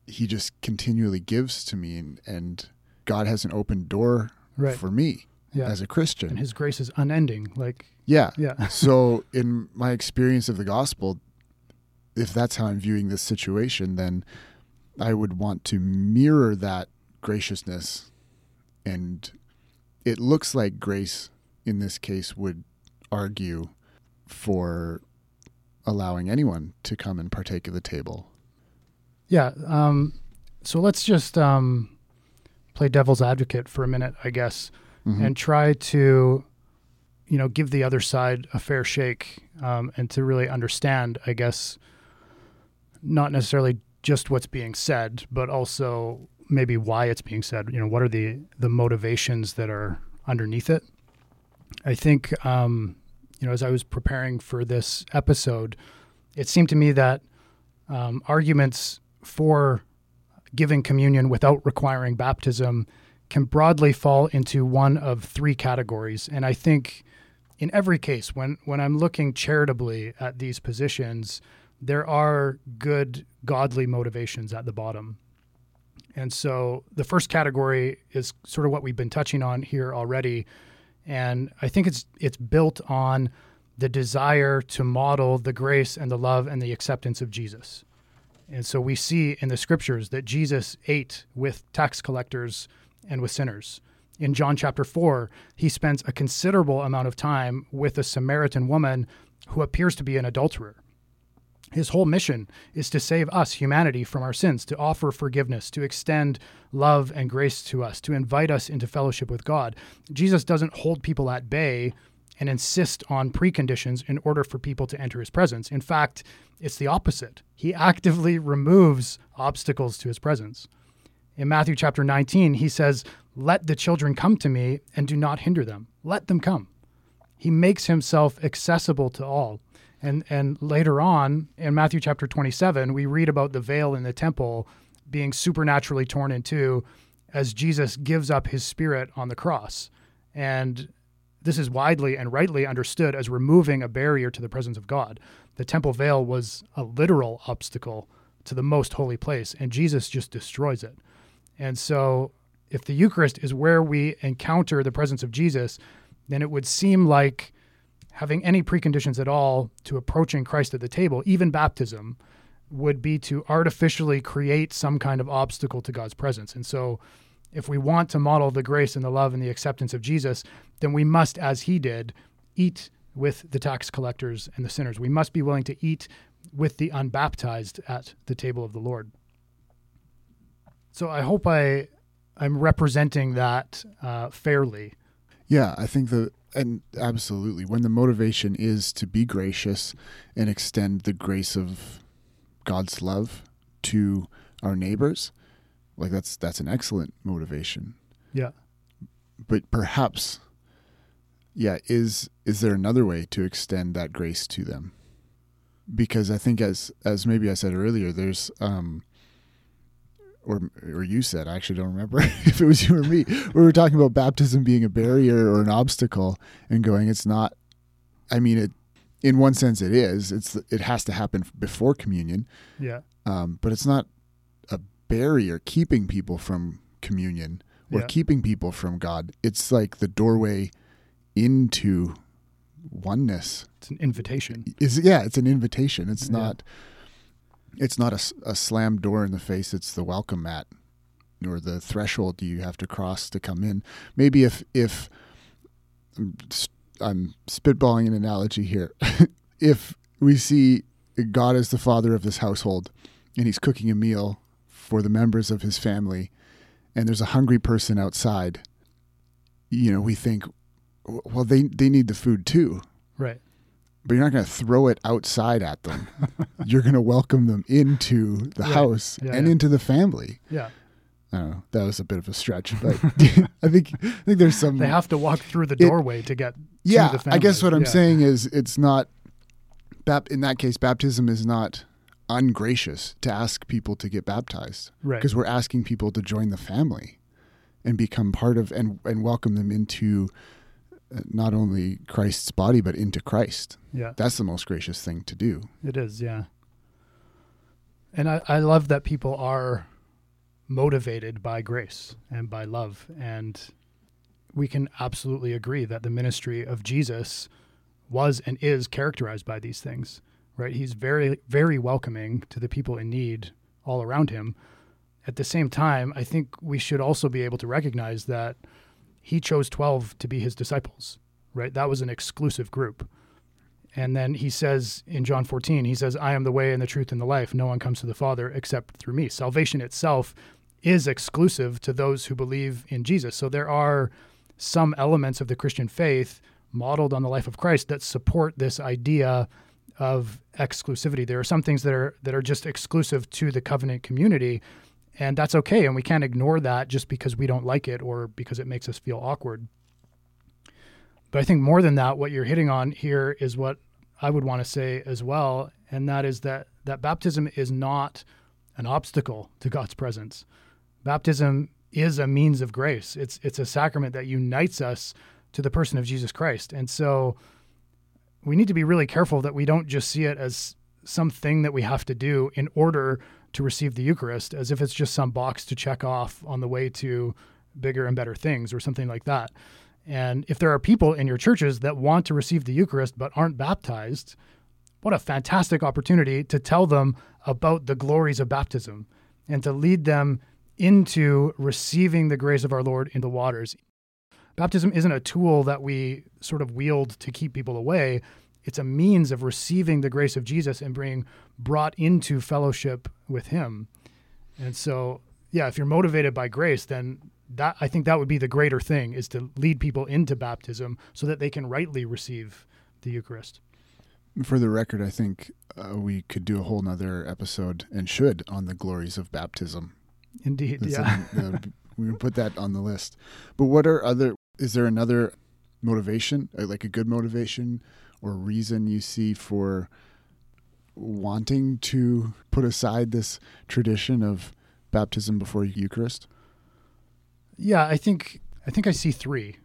Speaker 2: he just continually gives to me and, and God has an open door
Speaker 1: Right.
Speaker 2: for me
Speaker 1: Yeah.
Speaker 2: as a Christian.
Speaker 1: and His grace is unending. Like,
Speaker 2: yeah.
Speaker 1: yeah,
Speaker 2: so in my experience of the gospel if that's how i'm viewing this situation then i would want to mirror that graciousness and it looks like grace in this case would argue for allowing anyone to come and partake of the table
Speaker 1: yeah. Um, so let's just um, play devil's advocate for a minute, I guess,
Speaker 2: Mhm.
Speaker 1: and try to, you know, give the other side a fair shake um, and to really understand, I guess, not necessarily just what's being said, but also maybe why it's being said. You know, what are the the motivations that are underneath it? I think, um, you know, as I was preparing for this episode, it seemed to me that um, arguments for giving communion without requiring baptism can broadly fall into one of three categories. And I think in every case, when, when I'm looking charitably at these positions, there are good, godly motivations at the bottom. And so the first category is sort of what we've been touching on here already. And I think it's it's built on the desire to model the grace and the love and the acceptance of Jesus. And so we see in the scriptures that Jesus ate with tax collectors and with sinners. In John chapter 4, he spends a considerable amount of time with a Samaritan woman who appears to be an adulterer. His whole mission is to save us, humanity, from our sins, to offer forgiveness, to extend love and grace to us, to invite us into fellowship with God. Jesus doesn't hold people at bay and insist on preconditions in order for people to enter his presence. In fact, it's the opposite. He actively removes obstacles to his presence. In Matthew chapter 19, he says, Let the children come to me and do not hinder them. Let them come. He makes himself accessible to all. And and later on in Matthew chapter 27, we read about the veil in the temple being supernaturally torn in two as Jesus gives up his spirit on the cross. And this is widely and rightly understood as removing a barrier to the presence of God. The temple veil was a literal obstacle to the most holy place, and Jesus just destroys it. And so, if the Eucharist is where we encounter the presence of Jesus, then it would seem like having any preconditions at all to approaching Christ at the table, even baptism, would be to artificially create some kind of obstacle to God's presence. And so, if we want to model the grace and the love and the acceptance of Jesus, then we must, as he did, eat with the tax collectors and the sinners. We must be willing to eat with the unbaptized at the table of the Lord. So I hope I I'm representing that uh, fairly.
Speaker 2: Yeah, I think the and absolutely when the motivation is to be gracious and extend the grace of God's love to our neighbors, like that's that's an excellent motivation.
Speaker 1: Yeah.
Speaker 2: But perhaps yeah, is is there another way to extend that grace to them? Because I think as as maybe I said earlier, there's um or or you said, I actually don't remember if it was you or me. We were talking about baptism being a barrier or an obstacle and going it's not I mean it in one sense it is. It's it has to happen before communion.
Speaker 1: Yeah.
Speaker 2: Um, but it's not a barrier keeping people from communion or
Speaker 1: Yeah.
Speaker 2: keeping people from God. It's like the doorway into oneness.
Speaker 1: It's an invitation.
Speaker 2: Is yeah, it's an invitation. It's
Speaker 1: Yeah.
Speaker 2: not it's not a, a slammed door in the face. It's the welcome mat or the threshold you have to cross to come in. Maybe if if I'm, spitballing an analogy here, if we see God as the father of this household and he's cooking a meal for the members of his family, and there's a hungry person outside, you know, we think, well, they they need the food too
Speaker 1: Right.
Speaker 2: But you're not going to throw it outside at them. you're going to welcome them into the house
Speaker 1: Yeah,
Speaker 2: and
Speaker 1: yeah.
Speaker 2: into the family.
Speaker 1: Yeah.
Speaker 2: I don't know. That was a bit of a stretch, but I think I think there's some.
Speaker 1: They have to walk through the
Speaker 2: It-
Speaker 1: doorway to get
Speaker 2: yeah,
Speaker 1: to the
Speaker 2: I guess what I'm saying is it's not. Bap- in that case, baptism is not ungracious to ask people to get baptized
Speaker 1: Right.
Speaker 2: because we're asking people to join the family and become part of and and welcome them into not only Christ's body but into Christ.
Speaker 1: Yeah.
Speaker 2: That's the most gracious thing to do.
Speaker 1: It is, yeah. And I, I love that people are motivated by grace and by love. And we can absolutely agree that the ministry of Jesus was and is characterized by these things, right? He's very, very welcoming to the people in need all around him. At the same time, I think we should also be able to recognize that he chose 12 to be his disciples, right? That was an exclusive group. And then he says in John 14, he says, I am the way and the truth and the life. No one comes to the Father except through me. Salvation itself is exclusive to those who believe in Jesus. So there are some elements of the Christian faith modeled on the life of Christ that support this idea of exclusivity. There are some things that are that are just exclusive to the covenant community, and that's okay. And we can't ignore that just because we don't like it or because it makes us feel awkward. But I think more than that, what you're hitting on here is what I would want to say as well, and that is that that baptism is not an obstacle to God's presence. Baptism is a means of grace. It's it's a sacrament that unites us to the person of Jesus Christ. And so we need to be really careful that we don't just see it as something that we have to do in order to receive the Eucharist as if it's just some box to check off on the way to bigger and better things or something like that. And if there are people in your churches that want to receive the Eucharist but aren't baptized, what a fantastic opportunity to tell them about the glories of baptism and to lead them into receiving the grace of our Lord in the waters. Baptism isn't a tool that we sort of wield to keep people away. It's a means of receiving the grace of Jesus and being brought into fellowship with Him. And so, yeah, if you're motivated by grace, then that I think that would be the greater thing is to lead people into baptism so that they can rightly receive the Eucharist.
Speaker 2: For the record, I think uh, we could do a whole nother episode and should on the glories of baptism.
Speaker 1: Indeed,
Speaker 2: That's
Speaker 1: yeah.
Speaker 2: a- we can put that on the list. But what are other? Is there another motivation, uh, like a good motivation, or reason you see for wanting to put aside this tradition of baptism before Eucharist?
Speaker 1: Yeah, I think I think I see three.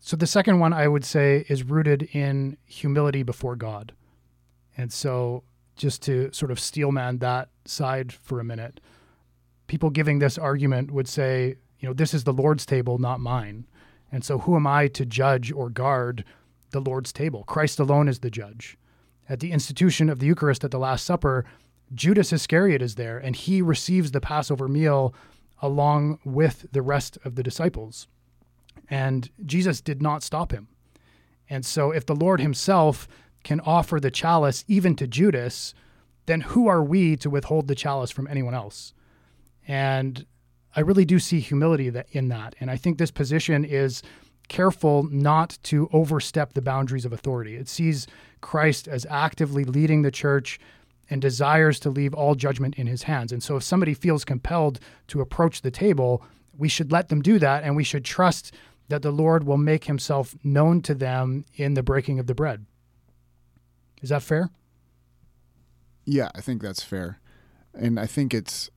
Speaker 1: So the second one I would say is rooted in humility before God. And so just to sort of steelman that side for a minute, people giving this argument would say, you know, this is the Lord's table, not mine. And so who am I to judge or guard the Lord's table? Christ alone is the judge. At the institution of the Eucharist at the Last Supper, Judas Iscariot is there and he receives the Passover meal along with the rest of the disciples. And Jesus did not stop him. And so, if the Lord himself can offer the chalice even to Judas, then who are we to withhold the chalice from anyone else? And I really do see humility in that. And I think this position is careful not to overstep the boundaries of authority. It sees Christ as actively leading the church and desires to leave all judgment in his hands. And so if somebody feels compelled to approach the table, we should let them do that and we should trust that the Lord will make himself known to them in the breaking of the bread. Is that fair?
Speaker 2: Yeah, I think that's fair. And I think it's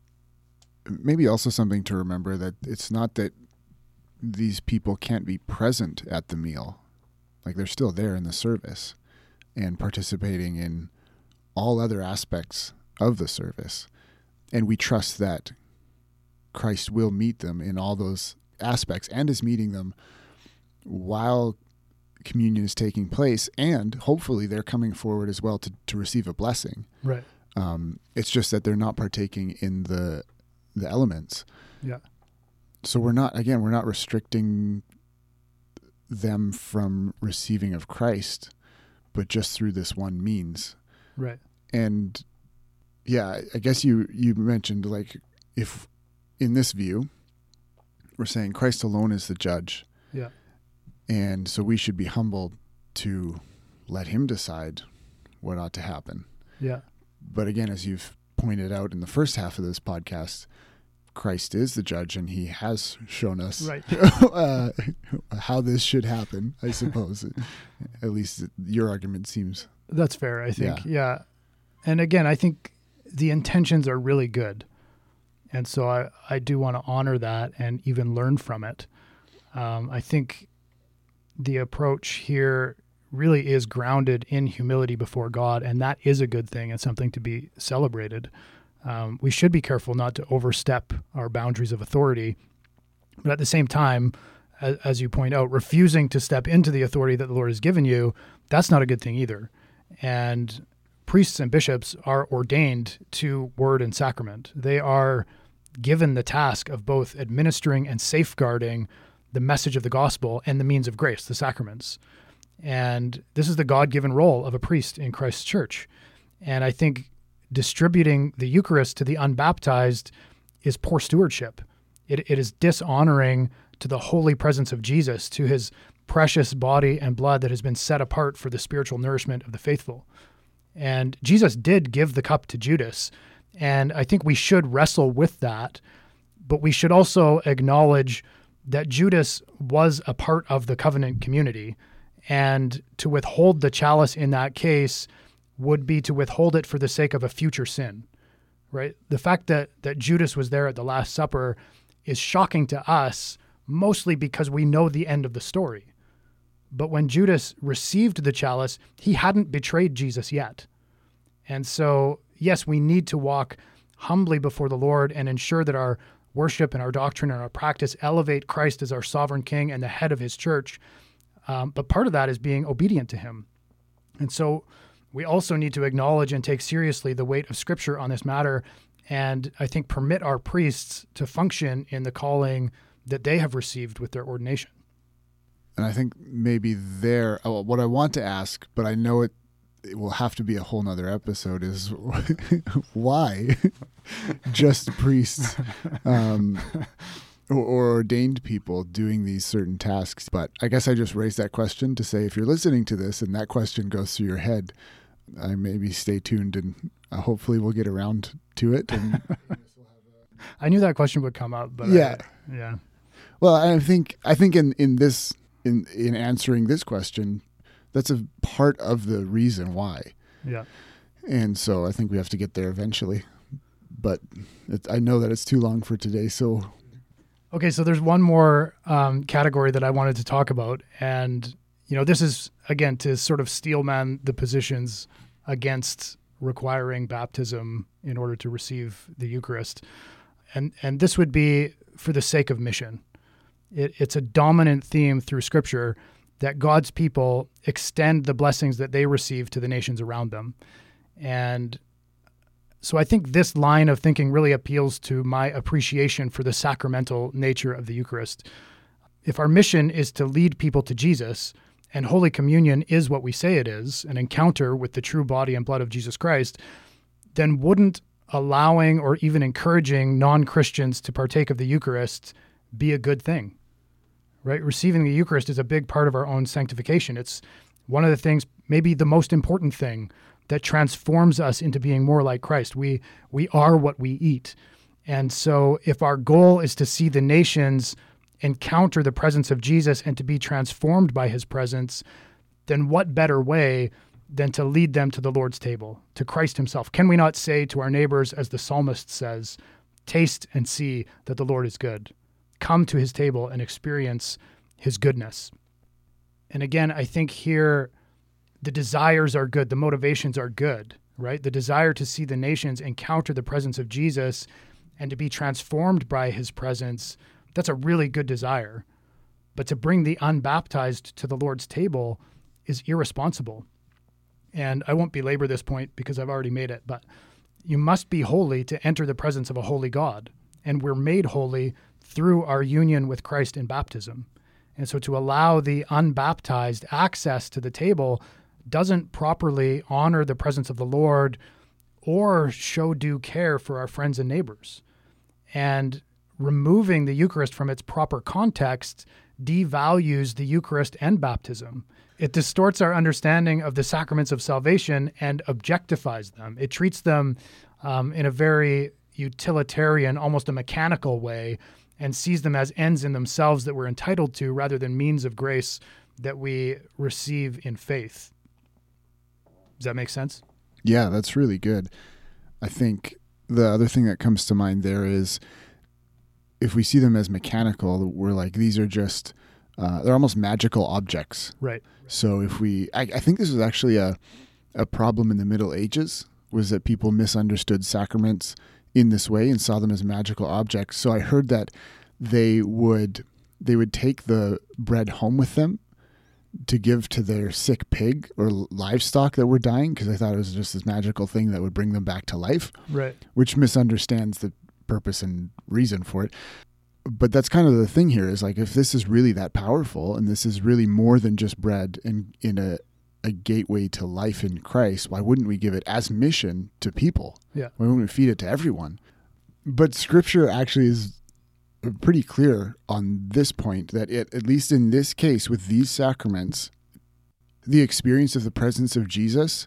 Speaker 2: maybe also something to remember that it's not that these people can't be present at the meal. Like they're still there in the service and participating in all other aspects of the service. And we trust that Christ will meet them in all those aspects and is meeting them while communion is taking place. And hopefully they're coming forward as well to, to receive a blessing.
Speaker 1: Right.
Speaker 2: Um, it's just that they're not partaking in the the elements.
Speaker 1: Yeah
Speaker 2: so we're not again we're not restricting them from receiving of christ but just through this one means
Speaker 1: right
Speaker 2: and yeah i guess you you mentioned like if in this view we're saying Christ alone is the judge.
Speaker 1: Yeah.
Speaker 2: And so we should be humbled to let him decide what ought to happen.
Speaker 1: Yeah.
Speaker 2: But again, as you've pointed out in the first half of this podcast, Christ is the judge, and He has shown us
Speaker 1: right.
Speaker 2: uh, how this should happen. I suppose, at least your argument seems
Speaker 1: that's fair. I think, yeah. yeah. And again, I think the intentions are really good. And so I, I do want to honor that and even learn from it. Um, I think the approach here really is grounded in humility before God, and that is a good thing and something to be celebrated. Um, we should be careful not to overstep our boundaries of authority, but at the same time, as, as you point out, refusing to step into the authority that the Lord has given you, that's not a good thing either. And priests and bishops are ordained to word and sacrament. They are given the task of both administering and safeguarding the message of the gospel and the means of grace, the sacraments. And this is the God given role of a priest in Christ's church. And I think distributing the Eucharist to the unbaptized is poor stewardship. It, it is dishonoring to the holy presence of Jesus, to his precious body and blood that has been set apart for the spiritual nourishment of the faithful. And Jesus did give the cup to Judas, and I think we should wrestle with that, but we should also acknowledge that Judas was a part of the covenant community. And to withhold the chalice in that case would be to withhold it for the sake of a future sin, right? The fact that, that Judas was there at the Last Supper is shocking to us, mostly because we know the end of the story. But when Judas received the chalice, he hadn't betrayed Jesus yet. And so yes, we need to walk humbly before the Lord and ensure that our worship and our doctrine and our practice elevate Christ as our sovereign king and the head of his church. Um, but part of that is being obedient to him. And so we also need to acknowledge and take seriously the weight of Scripture on this matter. And I think permit our priests to function in the calling that they have received with their ordination.
Speaker 2: And I think maybe there, uh, what I want to ask, but I know it it will have to be a whole nother episode is why just priests um, or, or, ordained people doing these certain tasks but i guess i just raised that question to say if you're listening to this and that question goes through your head i maybe stay tuned and uh, hopefully we'll get around to it and
Speaker 1: i knew that question would come up but
Speaker 2: yeah
Speaker 1: I, yeah
Speaker 2: well i think i think in in this in in answering this question That's a part of the reason why.
Speaker 1: Yeah.
Speaker 2: And so I think we have to get there eventually. But it, I know that it's too long for today. So,
Speaker 1: Okay, so there's one more um, category that I wanted to talk about, and you know, this is again to sort of steelman the positions against requiring baptism in order to receive the Eucharist, and and this would be for the sake of mission. It, it's a dominant theme through Scripture that God's people extend the blessings that they receive to the nations around them, and so I think this line of thinking really appeals to my appreciation for the sacramental nature of the Eucharist. If our mission is to lead people to Jesus, and Holy Communion is what we say it is, an encounter with the true body and blood of Jesus Christ, then wouldn't allowing or even encouraging non Christians to partake of the Eucharist be a good thing? Right? Receiving the Eucharist is a big part of our own sanctification. It's one of the things, maybe the most important thing that transforms us into being more like Christ. We we are what we eat. And so if our goal is to see the nations encounter the presence of Jesus and to be transformed by his presence, then what better way than to lead them to the Lord's table, to Christ himself? Can we not say to our neighbors as the psalmist says, taste and see that the Lord is good. Come to his table and experience his goodness. And again, I think here the desires are good, the motivations are good, right? The desire to see the nations encounter the presence of Jesus and to be transformed by his presence, that's a really good desire. But to bring the unbaptized to the Lord's table is irresponsible. And I won't belabor this point because I've already made it, but you must be holy to enter the presence of a holy God. And we're made holy through our union with Christ in baptism. And so to allow the unbaptized access to the table doesn't properly honor the presence of the Lord or show due care for our friends and neighbors. And removing the Eucharist from its proper context devalues the Eucharist and baptism. It distorts our understanding of the sacraments of salvation and objectifies them. It treats them um, in a very utilitarian, almost a mechanical way, and sees them as ends in themselves that we're entitled to rather than means of grace that we receive in faith. Does that make sense?
Speaker 2: Yeah, that's really good. I think the other thing that comes to mind there is if we see them as mechanical, we're like, these are just, uh, they're almost magical objects.
Speaker 1: Right.
Speaker 2: So if we, I, I think this was actually a, a problem in the Middle Ages, was that people misunderstood sacraments in this way and saw them as magical objects. So I heard that they would they would take the bread home with them to give to their sick pig or livestock that were dying because I thought it was just this magical thing that would bring them back to life.
Speaker 1: Right.
Speaker 2: Which misunderstands the purpose and reason for it. But that's kind of the thing here is like if this is really that powerful and this is really more than just bread and in a a gateway to life in Christ, why wouldn't we give it as mission to people?
Speaker 1: Yeah.
Speaker 2: Why wouldn't we feed it to everyone? But scripture actually is pretty clear on this point that it, at least in this case with these sacraments, the experience of the presence of Jesus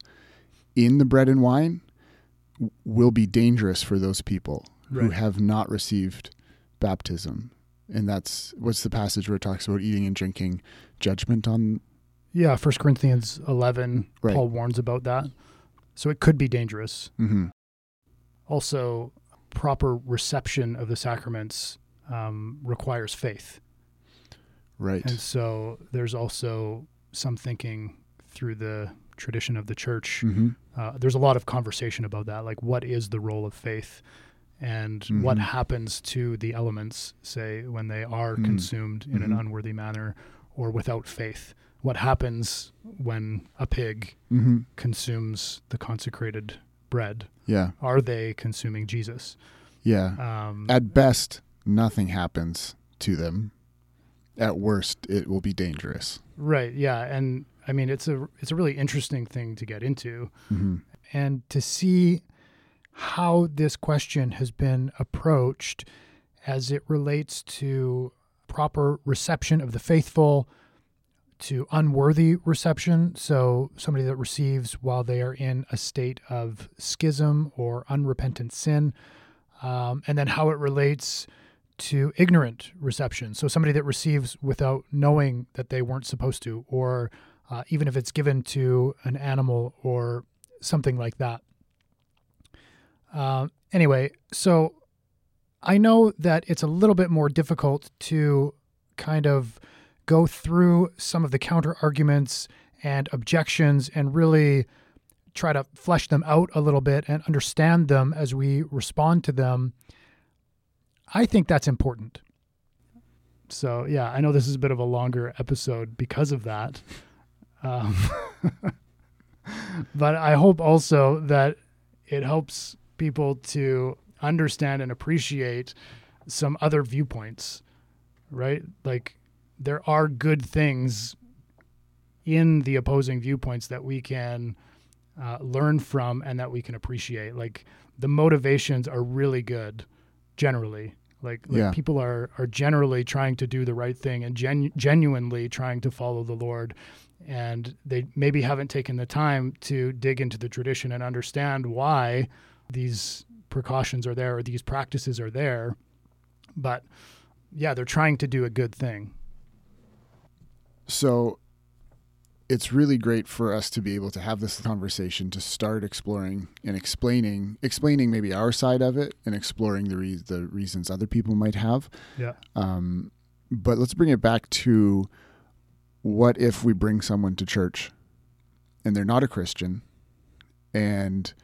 Speaker 2: in the bread and wine will be dangerous for those people right. who have not received baptism. And that's what's the passage where it talks about eating and drinking judgment on
Speaker 1: yeah, First Corinthians 11, right. Paul warns about that. So it could be dangerous.
Speaker 2: Mm-hmm.
Speaker 1: Also, proper reception of the sacraments um, requires faith.
Speaker 2: Right.
Speaker 1: And so there's also some thinking through the tradition of the church.
Speaker 2: Mm-hmm.
Speaker 1: Uh, there's a lot of conversation about that. Like, what is the role of faith? And mm-hmm. what happens to the elements, say, when they are mm-hmm. consumed in an
Speaker 2: Mm-hmm.
Speaker 1: unworthy manner or without faith? what happens when a pig
Speaker 2: mm-hmm.
Speaker 1: consumes the consecrated bread.
Speaker 2: Yeah.
Speaker 1: Are they consuming Jesus?
Speaker 2: Yeah.
Speaker 1: Um,
Speaker 2: At best, nothing happens to them. At worst, it will be dangerous.
Speaker 1: right. Yeah. And I mean, it's a it's a really interesting thing to get into,
Speaker 2: Mm-hmm.
Speaker 1: and to see how this question has been approached as it relates to proper reception of the faithful to unworthy reception. So, somebody that receives while they are in a state of schism or unrepentant sin. Um, and then how it relates to ignorant reception. So, somebody that receives without knowing that they weren't supposed to, or uh, even if it's given to an animal or something like that. Uh, anyway, so I know that it's a little bit more difficult to kind of go through some of the counter arguments and objections and really try to flesh them out a little bit and understand them as we respond to them. I think that's important. So, yeah, I know this is a bit of a longer episode because of that. Um, but I hope also that it helps people to understand and appreciate some other viewpoints, right? Like, there are good things in the opposing viewpoints that we can uh, learn from and that we can appreciate. Like, the motivations are really good generally. Like, like
Speaker 2: Yeah.
Speaker 1: people are are generally trying to do the right thing and genu- genuinely trying to follow the Lord, and they maybe haven't taken the time to dig into the tradition and understand why these precautions are there or these practices are there. But yeah, they're trying to do a good thing.
Speaker 2: So it's really great for us to be able to have this conversation to start exploring and explaining explaining maybe our side of it and exploring the re- the reasons other people might have.
Speaker 1: Yeah.
Speaker 2: Um, but let's bring it back to what if we bring someone to church and they're not a Christian and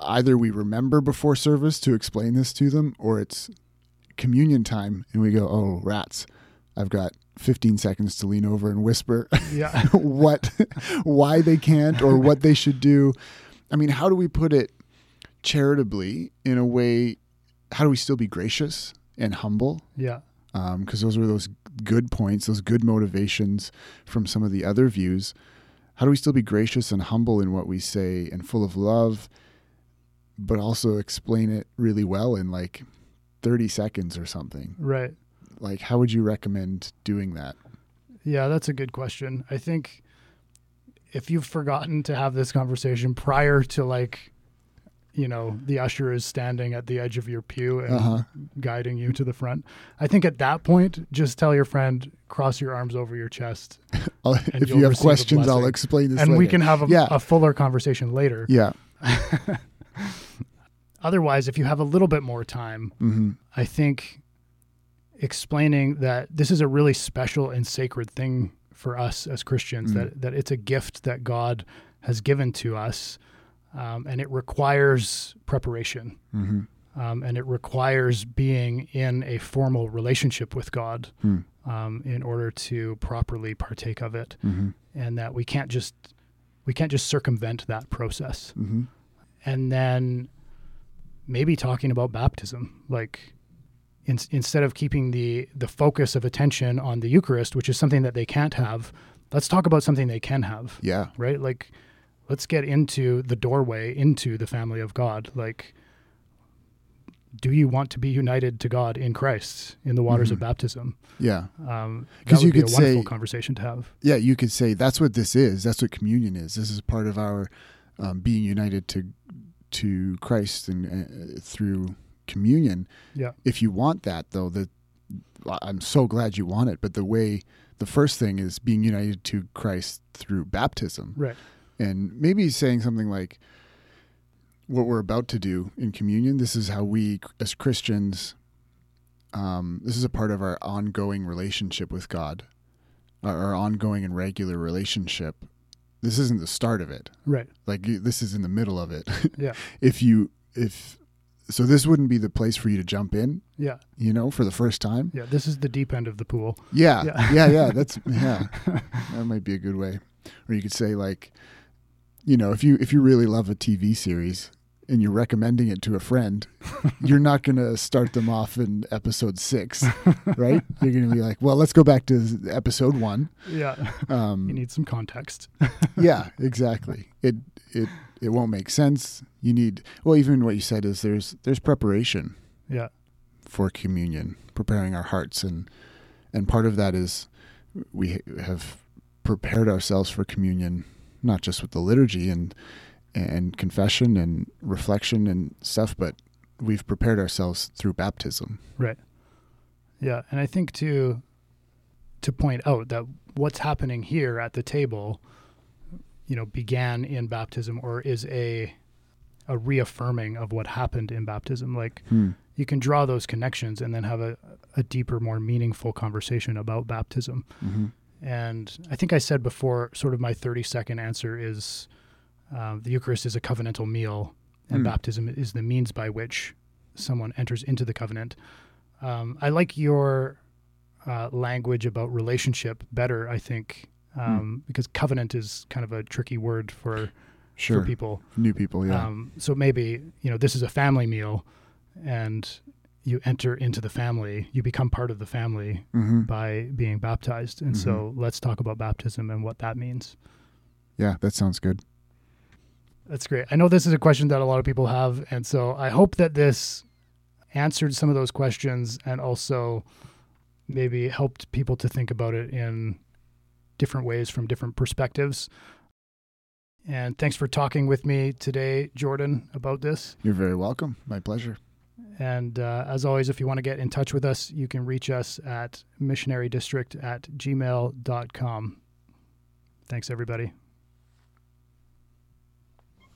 Speaker 2: either we remember before service to explain this to them or it's communion time and we go, oh, rats, I've got 15 seconds to lean over and whisper
Speaker 1: Yeah.
Speaker 2: what, why they can't or what they should do. I mean, how do we put it charitably in a way? How do we still be gracious and humble?
Speaker 1: yeah.
Speaker 2: Um, because those were those good points, those good motivations from some of the other views. How do we still be gracious and humble in what we say and full of love, but also explain it really well in like 30 seconds or something?
Speaker 1: Right.
Speaker 2: Like, how would you recommend doing that?
Speaker 1: Yeah, that's a good question. I think if you've forgotten to have this conversation prior to like, you know, the usher is standing at the edge of your pew and
Speaker 2: Uh-huh.
Speaker 1: guiding you to the front, I think at that point, just tell your friend, cross your arms over your chest,
Speaker 2: if
Speaker 1: you'll
Speaker 2: have questions, I'll explain this
Speaker 1: and we can have a,
Speaker 2: Yeah.
Speaker 1: a fuller conversation later.
Speaker 2: Yeah.
Speaker 1: Otherwise, if you have a little bit more time,
Speaker 2: hmm
Speaker 1: I think explaining that this is a really special and sacred thing for us as Christians,
Speaker 2: Mm.
Speaker 1: that, that it's a gift that God has given to us, um, and it requires preparation,
Speaker 2: hmm
Speaker 1: um, and it requires being in a formal relationship with God
Speaker 2: Hmm.
Speaker 1: um, in order to properly partake of it,
Speaker 2: hmm
Speaker 1: and that we can't just we can't just circumvent that process.
Speaker 2: Hmm
Speaker 1: and then maybe talking about baptism like in, instead of keeping the the focus of attention on the eucharist which is something that they can't have let's talk about something they can have
Speaker 2: Yeah.
Speaker 1: right like let's get into the doorway into the family of god like do you want to be united to god in christ in the waters of
Speaker 2: Mhm.
Speaker 1: baptism
Speaker 2: Yeah.
Speaker 1: because would
Speaker 2: you
Speaker 1: be
Speaker 2: could
Speaker 1: a wonderful
Speaker 2: say-
Speaker 1: conversation to have
Speaker 2: yeah, you could say that's what this is. That's what communion is. This is part of our um, being united to to Christ and uh, through communion.
Speaker 1: Yeah.
Speaker 2: If you want that, though, that I'm so glad you want it. But the way, the first thing is being united to Christ through baptism,
Speaker 1: right
Speaker 2: and maybe saying something like, "What we're about to do in communion. This is how we, as Christians." Um, this is a part of our ongoing relationship with God, our, our ongoing and regular relationship. This isn't the start of it.
Speaker 1: right
Speaker 2: Like you- this is in the middle of it.
Speaker 1: Yeah.
Speaker 2: if you if so, this wouldn't be the place for you to jump in.
Speaker 1: yeah
Speaker 2: You know, for the first time.
Speaker 1: yeah this is the deep end of the pool
Speaker 2: Yeah,
Speaker 1: Yeah.
Speaker 2: yeah, yeah. That's yeah. that might be a good way. Or you could say like, you know, if you if you really love a TV series and you're recommending it to a friend, you're not going to start them off in episode six, right? You're going to be like, well, let's go back to episode one.
Speaker 1: yeah
Speaker 2: Um,
Speaker 1: you need some context
Speaker 2: yeah, exactly. It it it won't make sense. You need well, even what you said is there's there's preparation
Speaker 1: yeah
Speaker 2: for communion, preparing our hearts, and and part of that is we have prepared ourselves for communion, not just with the liturgy and and confession and reflection and stuff, but we've prepared ourselves through baptism.
Speaker 1: Right. Yeah, and I think to to point out that what's happening here at the table, you know, began in baptism or is a a reaffirming of what happened in baptism. Like
Speaker 2: Hmm.
Speaker 1: you can draw those connections and then have a, a deeper, more meaningful conversation about baptism.
Speaker 2: hmm
Speaker 1: And I think I said before, sort of my 30 second answer is uh, the Eucharist is a covenantal meal, and
Speaker 2: Mm.
Speaker 1: baptism is the means by which someone enters into the covenant. Um, I like your uh, language about relationship better, I think, um, because covenant is kind of a tricky word for,
Speaker 2: Sure.
Speaker 1: for people.
Speaker 2: New people, yeah.
Speaker 1: Um, so maybe, you know, this is a family meal and you enter into the family, you become part of the family
Speaker 2: hmm
Speaker 1: by being baptized. And so let's talk about baptism and what that means.
Speaker 2: Yeah, that sounds good.
Speaker 1: That's great. I know this is a question that a lot of people have. And so I hope that this answered some of those questions and also maybe helped people to think about it in different ways from different perspectives. And thanks for talking with me today, Jordan, about this.
Speaker 2: You're very welcome. My pleasure.
Speaker 1: And uh, as always, if you want to get in touch with us, you can reach us at missionarydistrict at gmail.com. Thanks, everybody.